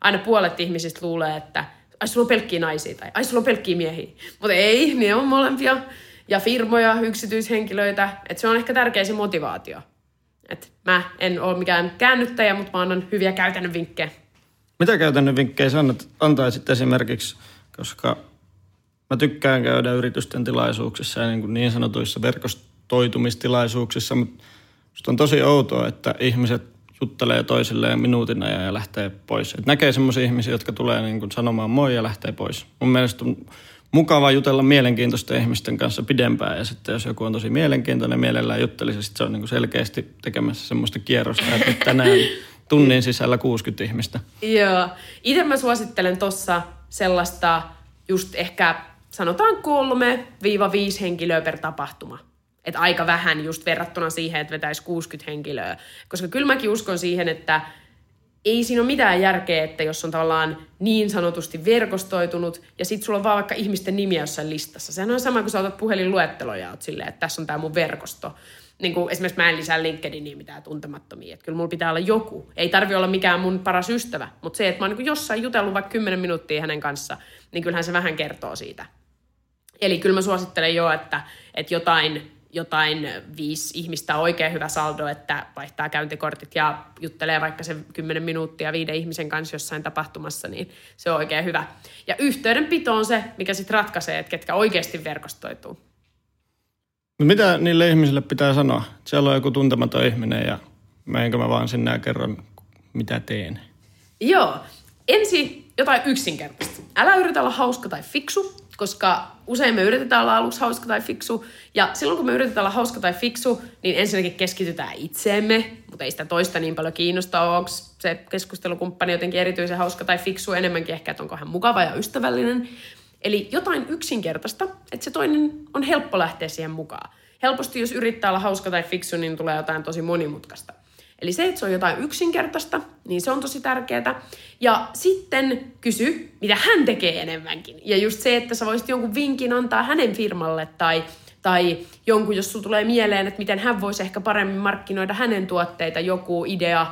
Aina puolet ihmisistä luulee, että ai sulla on pelkkiä naisia tai ai sulla on pelkkiä miehiä. Mutta ei, ne on molempia. Ja firmoja, yksityishenkilöitä. Että se on ehkä tärkeä se motivaatio. Et mä en ole mikään käännyttäjä, mutta mä annan hyviä käytännön vinkkejä. Mitä käytännön vinkkejä sä antaisit esimerkiksi, koska mä tykkään käydä yritysten tilaisuuksissa ja niin, kuin niin sanotuissa verkostoitumistilaisuuksissa, mutta on tosi outoa, että ihmiset juttelee toisilleen minuutin ajan ja lähtee pois. Et näkee semmoisia ihmisiä, jotka tulee niin kuin sanomaan moi ja lähtee pois. Mun mielestä mukava jutella mielenkiintoisten ihmisten kanssa pidempään ja sitten jos joku on tosi mielenkiintoinen, mielellään juttelisi, sitten se on niin kuin selkeästi tekemässä semmoista kierrosta, että tänään tunnin sisällä 60 ihmistä. Joo. Itse mä suosittelen tuossa sellaista just ehkä sanotaan kolme viiva viisi henkilöä per tapahtuma. Et aika vähän just verrattuna siihen, että vetäisi 60 henkilöä. Koska kyllä mäkin uskon siihen, että ei siinä ole mitään järkeä, että jos on tavallaan niin sanotusti verkostoitunut ja sitten sulla on vaan vaikka ihmisten nimiä jossain listassa. Sehän on sama kuin sä otat puhelinluetteloja ja oot silleen, että tässä on tämä mun verkosto. Niin kuin esimerkiksi mä en lisää LinkedIniin mitään tuntemattomia. Että kyllä mulla pitää olla joku. Ei tarvi olla mikään mun paras ystävä, mutta se, että mä oon niin jossain jutellut vaikka 10 minuuttia hänen kanssa, niin kyllähän se vähän kertoo siitä. Eli kyllä mä suosittelen jo, että, että jotain jotain viisi ihmistä on oikein hyvä saldo, että vaihtaa käyntikortit ja juttelee vaikka se 10 minuuttia viiden ihmisen kanssa jossain tapahtumassa, niin se on oikein hyvä. Ja yhteydenpito on se, mikä sitten ratkaisee, että ketkä oikeasti verkostoituu. No mitä niille ihmisille pitää sanoa? Siellä on joku tuntematon ihminen ja menenkö mä vaan sinne ja kerron, mitä teen? Joo. Ensi jotain yksinkertaista. Älä yritä olla hauska tai fiksu, koska usein me yritetään olla aluksi hauska tai fiksu, ja silloin kun me yritetään olla hauska tai fiksu, niin ensinnäkin keskitytään itseemme, mutta ei sitä toista niin paljon kiinnosta, onko se keskustelukumppani jotenkin erityisen hauska tai fiksu, enemmänkin ehkä, että onko hän mukava ja ystävällinen. Eli jotain yksinkertaista, että se toinen on helppo lähteä siihen mukaan. Helposti, jos yrittää olla hauska tai fiksu, niin tulee jotain tosi monimutkaista. Eli se, että se on jotain yksinkertaista, niin se on tosi tärkeää. Ja sitten kysy, mitä hän tekee enemmänkin. Ja just se, että sä voisit jonkun vinkin antaa hänen firmalle tai, tai jonkun, jos sulla tulee mieleen, että miten hän voisi ehkä paremmin markkinoida hänen tuotteita, joku idea,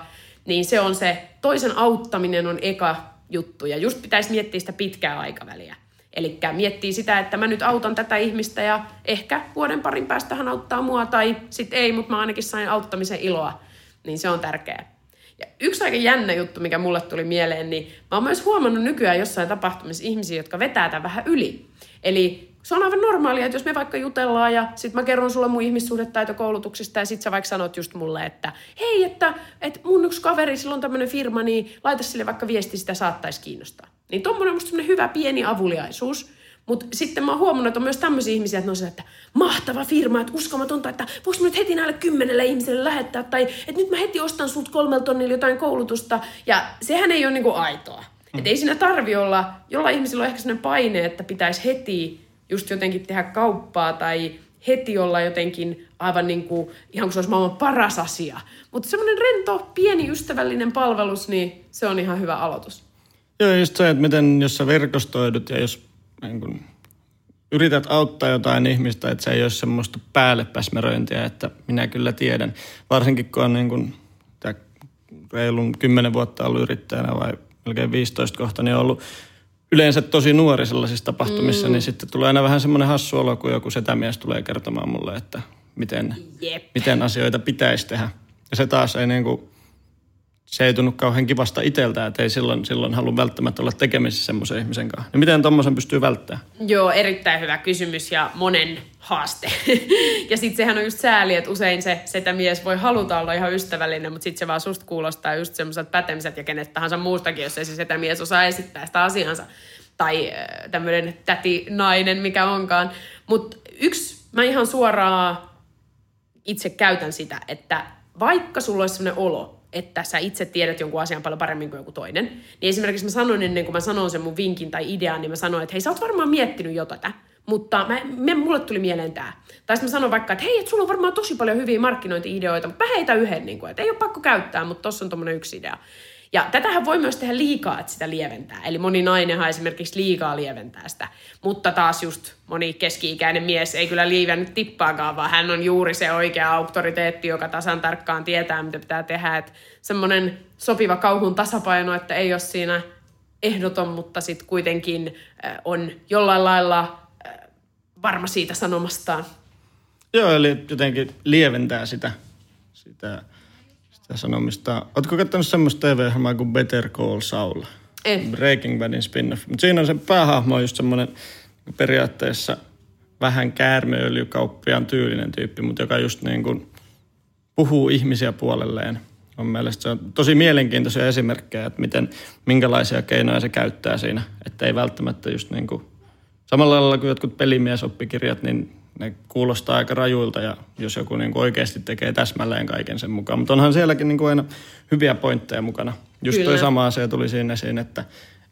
niin se on se, toisen auttaminen on eka juttu. Ja just pitäisi miettiä sitä pitkää aikaväliä. Eli miettii sitä, että mä nyt autan tätä ihmistä ja ehkä vuoden parin päästä hän auttaa mua tai sitten ei, mutta mä ainakin sain auttamisen iloa niin se on tärkeää. Ja yksi aika jännä juttu, mikä mulle tuli mieleen, niin mä oon myös huomannut nykyään jossain tapahtumissa ihmisiä, jotka vetää tämän vähän yli. Eli se on aivan normaalia, että jos me vaikka jutellaan ja sit mä kerron sulle mun ihmissuhdetaitokoulutuksesta ja sit sä vaikka sanot just mulle, että hei, että, että mun yksi kaveri, sillä on tämmöinen firma, niin laita sille vaikka viesti, sitä saattaisi kiinnostaa. Niin tommonen on musta hyvä pieni avuliaisuus, mutta sitten mä oon huomannut, että on myös tämmöisiä ihmisiä, että ne on se, että mahtava firma, että uskomatonta, että voiko nyt heti näille kymmenelle ihmiselle lähettää, tai että nyt mä heti ostan sut kolmelta tonnilla jotain koulutusta, ja sehän ei ole niinku aitoa. Mm. Että ei siinä tarvi olla, jolla ihmisillä on ehkä sellainen paine, että pitäisi heti just jotenkin tehdä kauppaa, tai heti olla jotenkin aivan niin kuin, ihan kuin se olisi maailman paras asia. Mutta semmoinen rento, pieni, ystävällinen palvelus, niin se on ihan hyvä aloitus. Joo, just se, että miten jos sä verkostoidut ja jos niin kuin, yrität auttaa jotain ihmistä, että se ei ole semmoista päällepäsmeröintiä, että minä kyllä tiedän. Varsinkin kun on niin kuin, reilun 10 vuotta ollut yrittäjänä vai melkein 15 kohta, niin on ollut yleensä tosi nuori sellaisissa tapahtumissa, mm. niin sitten tulee aina vähän semmoinen hassu olo, kun joku setämies tulee kertomaan mulle, että miten, miten asioita pitäisi tehdä. Ja se taas ei niin kuin, se ei tunnu kauhean kivasta itseltä, että ei silloin, silloin halua välttämättä olla tekemisissä semmoisen ihmisen kanssa. Niin miten tuommoisen pystyy välttämään? Joo, erittäin hyvä kysymys ja monen haaste. ja sitten sehän on just sääli, että usein se setämies voi haluta olla ihan ystävällinen, mutta sitten se vaan susta kuulostaa just semmoiset pätemiset ja kenet tahansa muustakin, jos ei se setämies osaa esittää sitä asiansa. Tai äh, tämmöinen täti-nainen, mikä onkaan. Mutta yksi, mä ihan suoraan itse käytän sitä, että vaikka sulla olisi sellainen olo, että sä itse tiedät jonkun asian paljon paremmin kuin joku toinen. Niin esimerkiksi mä sanon ennen kuin mä sanon sen mun vinkin tai idean, niin mä sanoin, että hei sä oot varmaan miettinyt jotain. Mutta mä, me, mulle tuli mieleen tämä. Tai sitten mä sanon vaikka, että hei, että sulla on varmaan tosi paljon hyviä markkinointi-ideoita, mutta mä heitä yhden, niin kuin, että ei ole pakko käyttää, mutta tossa on tommonen yksi idea. Ja tätähän voi myös tehdä liikaa, että sitä lieventää. Eli moni nainenhan esimerkiksi liikaa lieventää sitä. Mutta taas just moni keski-ikäinen mies ei kyllä liivennyt tippaakaan, vaan hän on juuri se oikea auktoriteetti, joka tasan tarkkaan tietää, mitä pitää tehdä. Että semmoinen sopiva kauhun tasapaino, että ei ole siinä ehdoton, mutta sitten kuitenkin on jollain lailla varma siitä sanomastaan. Joo, eli jotenkin lieventää sitä, sitä sitä sanomista. Oletko katsonut semmoista TV-ohjelmaa kuin Better Call Saul? En. Breaking Badin spin-off. Mutta siinä on se päähahmo on just semmoinen periaatteessa vähän käärmeöljykauppiaan tyylinen tyyppi, mutta joka just niin kuin puhuu ihmisiä puolelleen. On mielestä se on tosi mielenkiintoisia esimerkkejä, että miten, minkälaisia keinoja se käyttää siinä. Että ei välttämättä just niin kuin, samalla lailla kuin jotkut pelimiesoppikirjat, niin ne kuulostaa aika rajuilta ja jos joku niin kuin oikeasti tekee täsmälleen kaiken sen mukaan. Mutta onhan sielläkin niin kuin aina hyviä pointteja mukana. Just Kyllä. toi sama asia tuli siinä esiin, että,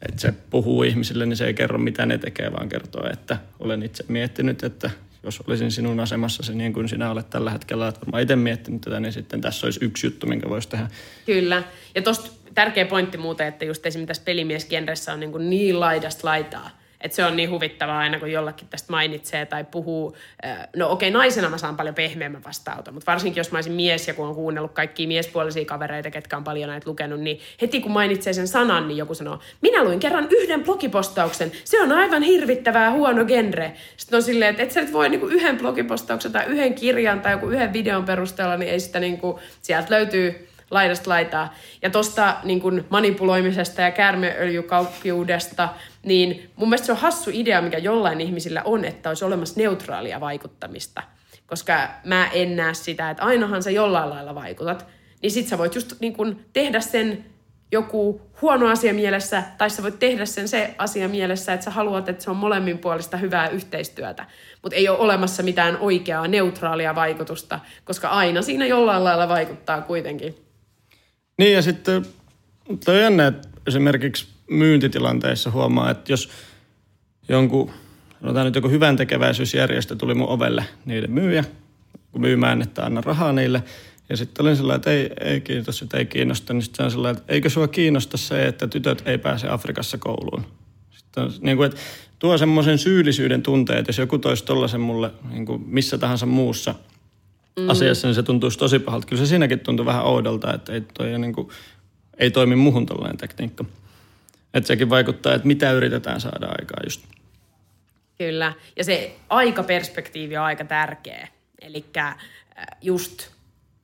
että se puhuu ihmisille, niin se ei kerro mitä ne tekee, vaan kertoo, että olen itse miettinyt, että jos olisin sinun asemassasi niin kuin sinä olet tällä hetkellä, että varmaan itse miettinyt tätä, niin sitten tässä olisi yksi juttu, minkä voisi tehdä. Kyllä. Ja tuosta tärkeä pointti muuten, että just esimerkiksi tässä pelimiesgenressä on niin, kuin niin laidasta laitaa et se on niin huvittavaa aina, kun jollakin tästä mainitsee tai puhuu. No okei, okay, naisena mä saan paljon pehmeämmän vastaanoton, mutta varsinkin jos mä olisin mies ja kun on kuunnellut kaikkia miespuolisia kavereita, ketkä on paljon näitä lukenut, niin heti kun mainitsee sen sanan, niin joku sanoo, minä luin kerran yhden blogipostauksen, se on aivan hirvittävää huono genre. Sitten on silleen, että et sä nyt voi niinku yhden blogipostauksen tai yhden kirjan tai joku yhden videon perusteella, niin ei sitä niinku, sieltä löytyy laidasta laitaa. Ja tuosta niin manipuloimisesta ja käärmeöljykauppiudesta, niin mun mielestä se on hassu idea, mikä jollain ihmisillä on, että olisi olemassa neutraalia vaikuttamista. Koska mä en näe sitä, että ainahan sä jollain lailla vaikutat. Niin sit sä voit just niin kun tehdä sen joku huono asia mielessä, tai sä voit tehdä sen se asia mielessä, että sä haluat, että se on molemmin puolista hyvää yhteistyötä. Mutta ei ole olemassa mitään oikeaa neutraalia vaikutusta, koska aina siinä jollain lailla vaikuttaa kuitenkin. Niin ja sitten toi jännä, että esimerkiksi myyntitilanteissa huomaa, että jos jonkun, sanotaan nyt joku hyvän tekeväisyysjärjestö tuli mun ovelle niiden myyjä, kun myymään, että anna rahaa niille, ja sitten olin sellainen, että ei, ei kiitos, että ei kiinnosta. Niin sitten on sellainen, että eikö sua kiinnosta se, että tytöt ei pääse Afrikassa kouluun. Sitten on, niin kuin, että tuo semmoisen syyllisyyden tunteen, että jos joku toisi tollaisen mulle niin kuin missä tahansa muussa – mm. asiassa, niin se tuntuisi tosi pahalta. Kyllä se siinäkin tuntui vähän oudolta, että ei, toi niin kuin, ei toimi muhun tällainen tekniikka. Että sekin vaikuttaa, että mitä yritetään saada aikaa just. Kyllä, ja se aikaperspektiivi on aika tärkeä. Eli äh, just,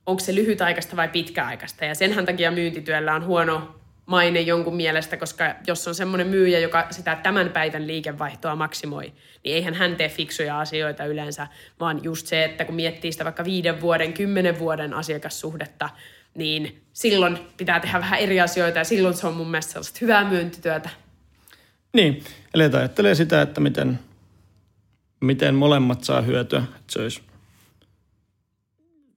onko se lyhytaikaista vai pitkäaikaista. Ja senhän takia myyntityöllä on huono maine jonkun mielestä, koska jos on semmoinen myyjä, joka sitä tämän päivän liikevaihtoa maksimoi, niin eihän hän tee fiksuja asioita yleensä, vaan just se, että kun miettii sitä vaikka viiden vuoden, kymmenen vuoden asiakassuhdetta, niin silloin pitää tehdä vähän eri asioita ja silloin se on mun mielestä sellaista hyvää myyntityötä. Niin, eli ajattelee sitä, että miten, miten molemmat saa hyötyä. Että se olisi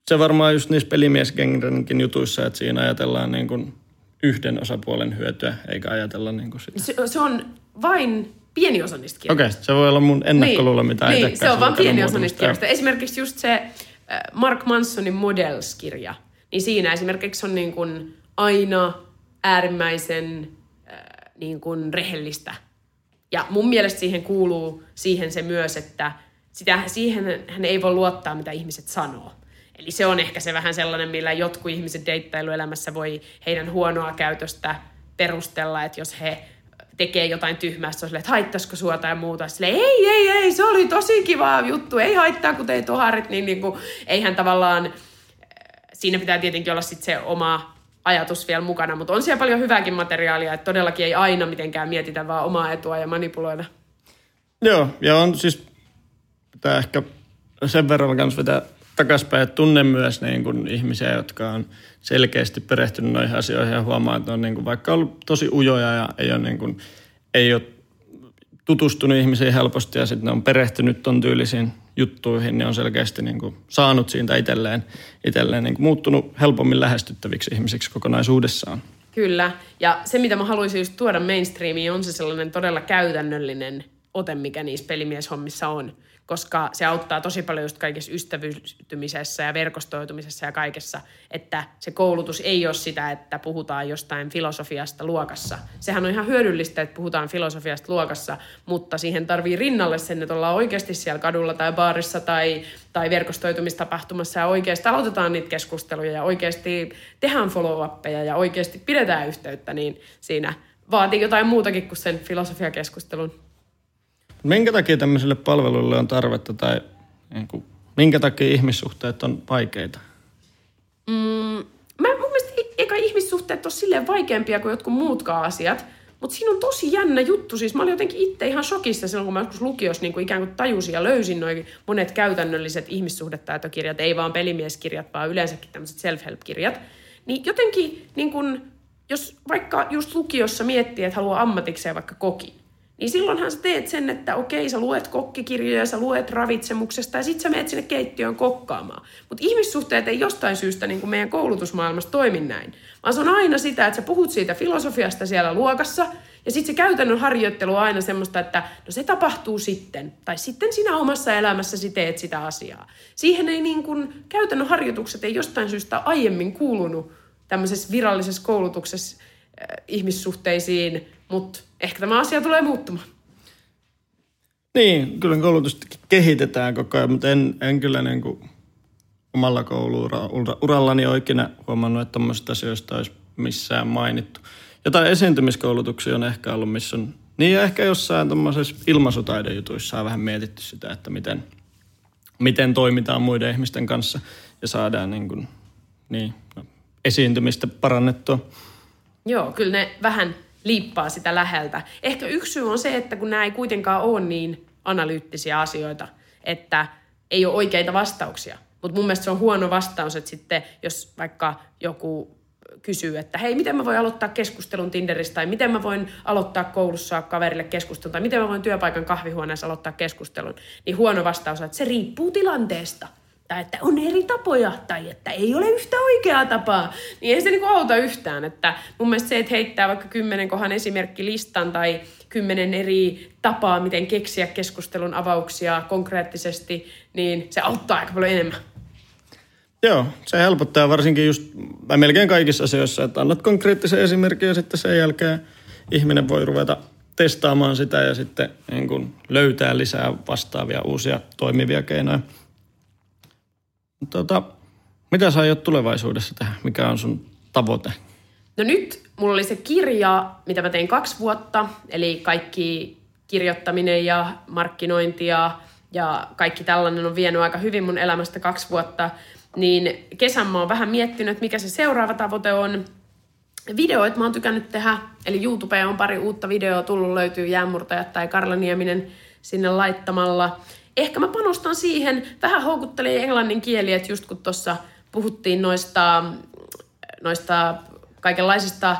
se varmaan just niissä pelimiesgenrenkin jutuissa, että siinä ajatellaan niin kuin yhden osapuolen hyötyä, eikä ajatella niin kuin sitä. Se, se on vain pieni osa niistä Okei, okay, se voi olla mun ennakkoluulo, niin, mitä niin, se on vain pieni osa niistä. Esimerkiksi just se äh, Mark Mansonin Models-kirja, niin siinä esimerkiksi on niin kuin aina äärimmäisen äh, niin kuin rehellistä. Ja mun mielestä siihen kuuluu siihen se myös, että sitä, siihen hän ei voi luottaa, mitä ihmiset sanoo. Eli se on ehkä se vähän sellainen, millä jotkut ihmiset deittailuelämässä voi heidän huonoa käytöstä perustella, että jos he tekee jotain tyhmää, se on silleen, että haittaisiko sua tai muuta. Silleen, ei, ei, ei, se oli tosi kiva juttu, ei haittaa, kun teit toharit, niin, niin kuin, eihän tavallaan, siinä pitää tietenkin olla sitten se oma ajatus vielä mukana, mutta on siellä paljon hyvääkin materiaalia, että todellakin ei aina mitenkään mietitä vaan omaa etua ja manipuloida. Joo, ja on siis, pitää ehkä sen verran kanssa vetää takaspäin, että tunnen myös niin kuin ihmisiä, jotka on selkeästi perehtynyt noihin asioihin ja huomaa, että on niin kuin vaikka ollut tosi ujoja ja ei ole, niin kuin, ei ole tutustunut ihmisiin helposti ja sitten ne on perehtynyt ton tyylisiin juttuihin, niin on selkeästi niin kuin saanut siitä itselleen, itselleen niin kuin muuttunut helpommin lähestyttäviksi ihmisiksi kokonaisuudessaan. Kyllä. Ja se, mitä mä haluaisin just tuoda mainstreamiin, on se sellainen todella käytännöllinen ote, mikä niissä pelimieshommissa on koska se auttaa tosi paljon just kaikessa ystävystymisessä ja verkostoitumisessa ja kaikessa, että se koulutus ei ole sitä, että puhutaan jostain filosofiasta luokassa. Sehän on ihan hyödyllistä, että puhutaan filosofiasta luokassa, mutta siihen tarvii rinnalle sen, että ollaan oikeasti siellä kadulla tai baarissa tai, tai verkostoitumistapahtumassa ja oikeasti aloitetaan niitä keskusteluja ja oikeasti tehdään follow-uppeja ja oikeasti pidetään yhteyttä, niin siinä vaatii jotain muutakin kuin sen filosofiakeskustelun. Minkä takia tämmöiselle palveluille on tarvetta tai niin kuin, minkä takia ihmissuhteet on vaikeita? Mm, mä, mun mielestä eikä ihmissuhteet ole silleen vaikeampia kuin jotkut muutkaan asiat, mutta siinä on tosi jännä juttu. Siis mä olin jotenkin itse ihan shokissa silloin, kun mä joskus lukiossa niin kuin ikään kuin tajusin ja löysin noin monet käytännölliset ihmissuhdetaitokirjat, ei vaan pelimieskirjat, vaan yleensäkin tämmöiset self-help-kirjat. Niin jotenkin, niin kun, jos vaikka just lukiossa miettii, että haluaa ammatikseen vaikka koki, niin silloinhan sä teet sen, että okei, sä luet kokkikirjoja, sä luet ravitsemuksesta ja sit sä menet sinne keittiöön kokkaamaan. Mutta ihmissuhteet ei jostain syystä niin kuin meidän koulutusmaailmassa toimi näin. Vaan se on aina sitä, että sä puhut siitä filosofiasta siellä luokassa ja sitten se käytännön harjoittelu on aina semmoista, että no se tapahtuu sitten. Tai sitten sinä omassa elämässäsi teet sitä asiaa. Siihen ei niin kuin, käytännön harjoitukset ei jostain syystä aiemmin kuulunut tämmöisessä virallisessa koulutuksessa äh, ihmissuhteisiin, mutta ehkä tämä asia tulee muuttumaan. Niin, kyllä koulutusta kehitetään koko ajan, mutta en, en kyllä niin kuin omalla kouluurallani oikein huomannut, että tuommoisista asioista olisi missään mainittu. Jotain esiintymiskoulutuksia on ehkä ollut, missä on, niin ja ehkä jossain tuommoisessa ilmaisutaidejutuissa on vähän mietitty sitä, että miten, miten toimitaan muiden ihmisten kanssa ja saadaan niin kuin, niin, no, esiintymistä parannettua. Joo, kyllä ne vähän liippaa sitä läheltä. Ehkä yksi syy on se, että kun nämä ei kuitenkaan ole niin analyyttisiä asioita, että ei ole oikeita vastauksia. Mutta mun mielestä se on huono vastaus, että sitten jos vaikka joku kysyy, että hei, miten mä voin aloittaa keskustelun Tinderistä, tai miten mä voin aloittaa koulussa kaverille keskustelun, tai miten mä voin työpaikan kahvihuoneessa aloittaa keskustelun, niin huono vastaus on, että se riippuu tilanteesta tai että on eri tapoja, tai että ei ole yhtä oikeaa tapaa, niin ei se niinku auta yhtään. Että mun mielestä se, että heittää vaikka kymmenen kohan esimerkkilistan tai kymmenen eri tapaa, miten keksiä keskustelun avauksia konkreettisesti, niin se auttaa aika paljon enemmän. Joo, se helpottaa varsinkin just, tai melkein kaikissa asioissa, että annat konkreettisen esimerkin ja sitten sen jälkeen ihminen voi ruveta testaamaan sitä ja sitten niin kun löytää lisää vastaavia uusia toimivia keinoja. Tota, mitä sä aiot tulevaisuudessa tehdä? Mikä on sun tavoite? No nyt mulla oli se kirja, mitä mä tein kaksi vuotta, eli kaikki kirjoittaminen ja markkinointi ja, ja kaikki tällainen on vienyt aika hyvin mun elämästä kaksi vuotta. Niin kesän mä oon vähän miettinyt, että mikä se seuraava tavoite on. Videoit mä oon tykännyt tehdä, eli YouTubeen on pari uutta videoa tullut, löytyy Jäämurtajat tai Karla Nieminen sinne laittamalla ehkä mä panostan siihen, vähän houkuttelee englannin kieli, että just kun tuossa puhuttiin noista, noista kaikenlaisista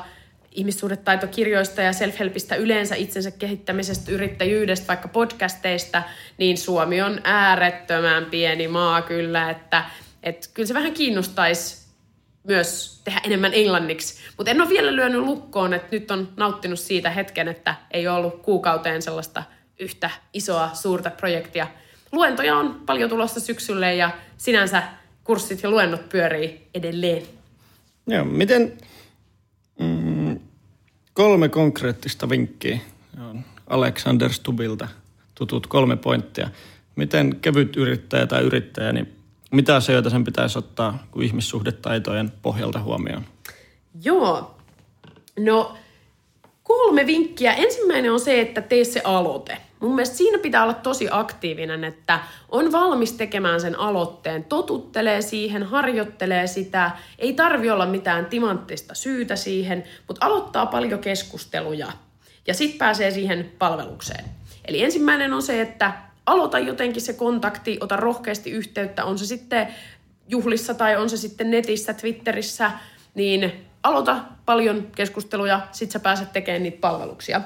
ihmissuhdetaitokirjoista ja self-helpistä yleensä itsensä kehittämisestä, yrittäjyydestä, vaikka podcasteista, niin Suomi on äärettömän pieni maa kyllä, että, että kyllä se vähän kiinnostaisi myös tehdä enemmän englanniksi. Mutta en ole vielä lyönyt lukkoon, että nyt on nauttinut siitä hetken, että ei ole ollut kuukauteen sellaista yhtä isoa, suurta projektia – luentoja on paljon tulossa syksylle ja sinänsä kurssit ja luennot pyörii edelleen. Joo, miten mm, kolme konkreettista vinkkiä on Alexander Stubilta tutut kolme pointtia. Miten kevyt yrittäjä tai yrittäjä, niin mitä asioita sen pitäisi ottaa kuin ihmissuhdetaitojen pohjalta huomioon? Joo, no kolme vinkkiä. Ensimmäinen on se, että tee se aloite. Mun mielestä siinä pitää olla tosi aktiivinen, että on valmis tekemään sen aloitteen, totuttelee siihen, harjoittelee sitä, ei tarvi olla mitään timanttista syytä siihen, mutta aloittaa paljon keskusteluja ja sitten pääsee siihen palvelukseen. Eli ensimmäinen on se, että aloita jotenkin se kontakti, ota rohkeasti yhteyttä, on se sitten juhlissa tai on se sitten netissä, Twitterissä, niin aloita paljon keskusteluja, sit sä pääset tekemään niitä palveluksia.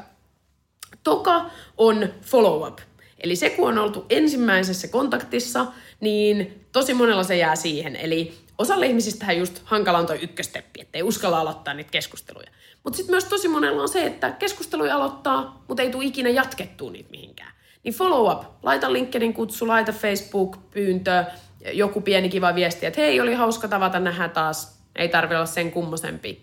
Toka on follow-up. Eli se, kun on oltu ensimmäisessä kontaktissa, niin tosi monella se jää siihen. Eli osalle ihmisistä just hankala on toi ykkösteppi, ettei uskalla aloittaa niitä keskusteluja. Mutta sitten myös tosi monella on se, että keskusteluja aloittaa, mutta ei tule ikinä jatkettua niitä mihinkään. Niin follow up, laita LinkedIn kutsu, laita Facebook-pyyntö, joku pieni kiva viesti, että hei, oli hauska tavata, nähdä taas, ei tarvitse olla sen kummosempi.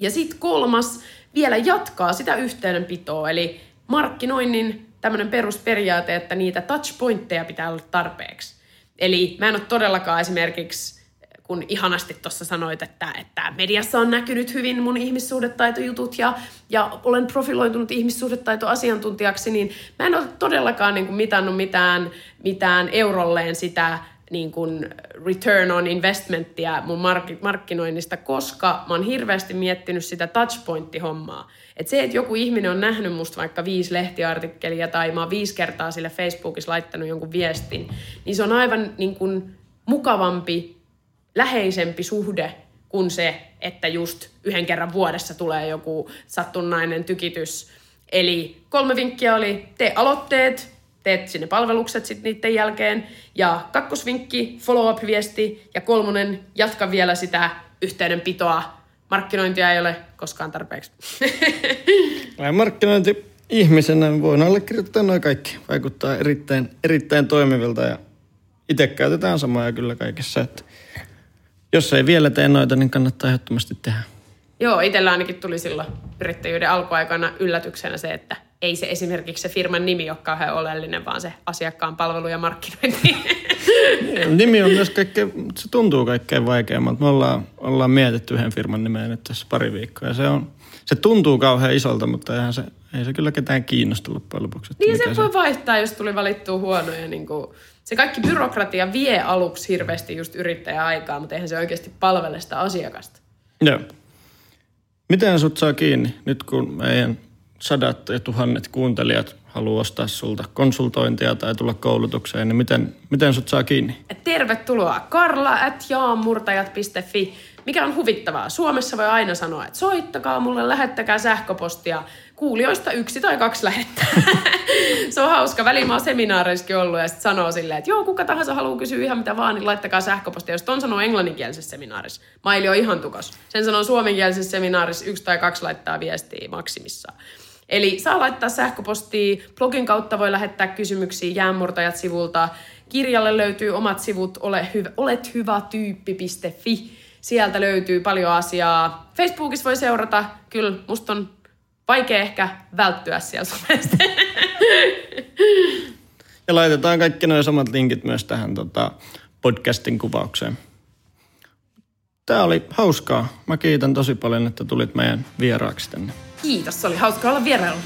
Ja sitten kolmas, vielä jatkaa sitä yhteydenpitoa, eli markkinoinnin tämmöinen perusperiaate, että niitä touchpointteja pitää olla tarpeeksi. Eli mä en ole todellakaan esimerkiksi, kun ihanasti tuossa sanoit, että, että mediassa on näkynyt hyvin mun ihmissuhdetaitojutut ja, ja olen profiloitunut ihmissuhdetaitoasiantuntijaksi, niin mä en ole todellakaan niin kuin mitannut mitään, mitään eurolleen sitä niin kuin return on investmenttia mun mark- markkinoinnista, koska mä oon hirveästi miettinyt sitä touchpointti-hommaa. Että se, että joku ihminen on nähnyt musta vaikka viisi lehtiartikkelia tai mä oon viisi kertaa sille Facebookissa laittanut jonkun viestin, niin se on aivan niin kuin mukavampi, läheisempi suhde kuin se, että just yhden kerran vuodessa tulee joku sattunnainen tykitys. Eli kolme vinkkiä oli, tee aloitteet, teet sinne palvelukset sitten niiden jälkeen. Ja kakkosvinkki, follow-up-viesti. Ja kolmonen, jatka vielä sitä yhteydenpitoa. Markkinointia ei ole koskaan tarpeeksi. markkinointi ihmisenä voin allekirjoittaa noin kaikki. Vaikuttaa erittäin, erittäin toimivilta ja itse käytetään samaa kyllä kaikessa. Että jos ei vielä tee noita, niin kannattaa ehdottomasti tehdä. Joo, itsellä ainakin tuli silloin yrittäjyyden alkuaikana yllätyksenä se, että ei se esimerkiksi se firman nimi ole kauhean oleellinen, vaan se asiakkaan palvelu ja markkinointi. nimi on myös kaikkein, se tuntuu kaikkein vaikeammalta. Me ollaan, ollaan mietitty yhden firman nimeä nyt tässä pari viikkoa ja se, on, se tuntuu kauhean isolta, mutta eihän se, ei se kyllä ketään kiinnosta loppujen lopuksi. Niin se voi vaihtaa, jos tuli valittua huonoja. Niin kuin, se kaikki byrokratia vie aluksi hirveästi just yrittäjäaikaa, mutta eihän se oikeasti palvele sitä asiakasta. Joo. Miten sut saa kiinni nyt kun meidän sadat ja tuhannet kuuntelijat haluaa ostaa sulta konsultointia tai tulla koulutukseen, niin miten, miten sut saa kiinni? Tervetuloa karla at jaamurtajat.fi. Mikä on huvittavaa, Suomessa voi aina sanoa, että soittakaa mulle, lähettäkää sähköpostia. Kuulijoista yksi tai kaksi lähettää. se on hauska. Välillä mä oon seminaareissakin ollut ja sitten sanoo silleen, että joo, kuka tahansa haluaa kysyä ihan mitä vaan, niin laittakaa sähköpostia. Jos ton sanoo englanninkielisessä seminaarissa, maili on ihan tukas. Sen sanoo suomenkielisessä seminaarissa, yksi tai kaksi laittaa viestiä maksimissaan. Eli saa laittaa sähköpostia, blogin kautta voi lähettää kysymyksiä jäänmurtajat-sivulta. Kirjalle löytyy omat sivut ole hyvä, olet hyvä tyyppi.fi. Sieltä löytyy paljon asiaa. Facebookissa voi seurata. Kyllä, musta on vaikea ehkä välttyä siellä somesta. Ja laitetaan kaikki nuo samat linkit myös tähän tota, podcastin kuvaukseen. Tämä oli hauskaa. Mä kiitän tosi paljon, että tulit meidän vieraaksi tänne. Kiitos, oli hauska olla vierailu.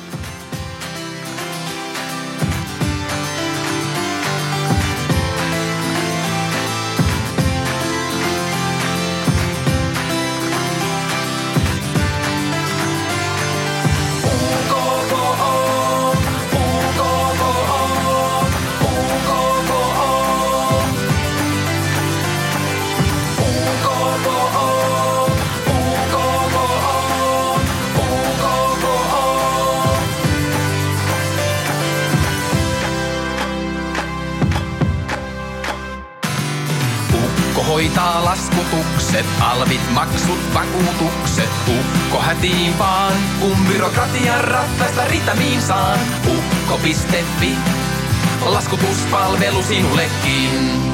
Maksut, vakuutukset. Ukko hätiin vaan, kun byrokratian ratkaista ritamiin saan. Ukko.fi, laskutuspalvelu sinullekin.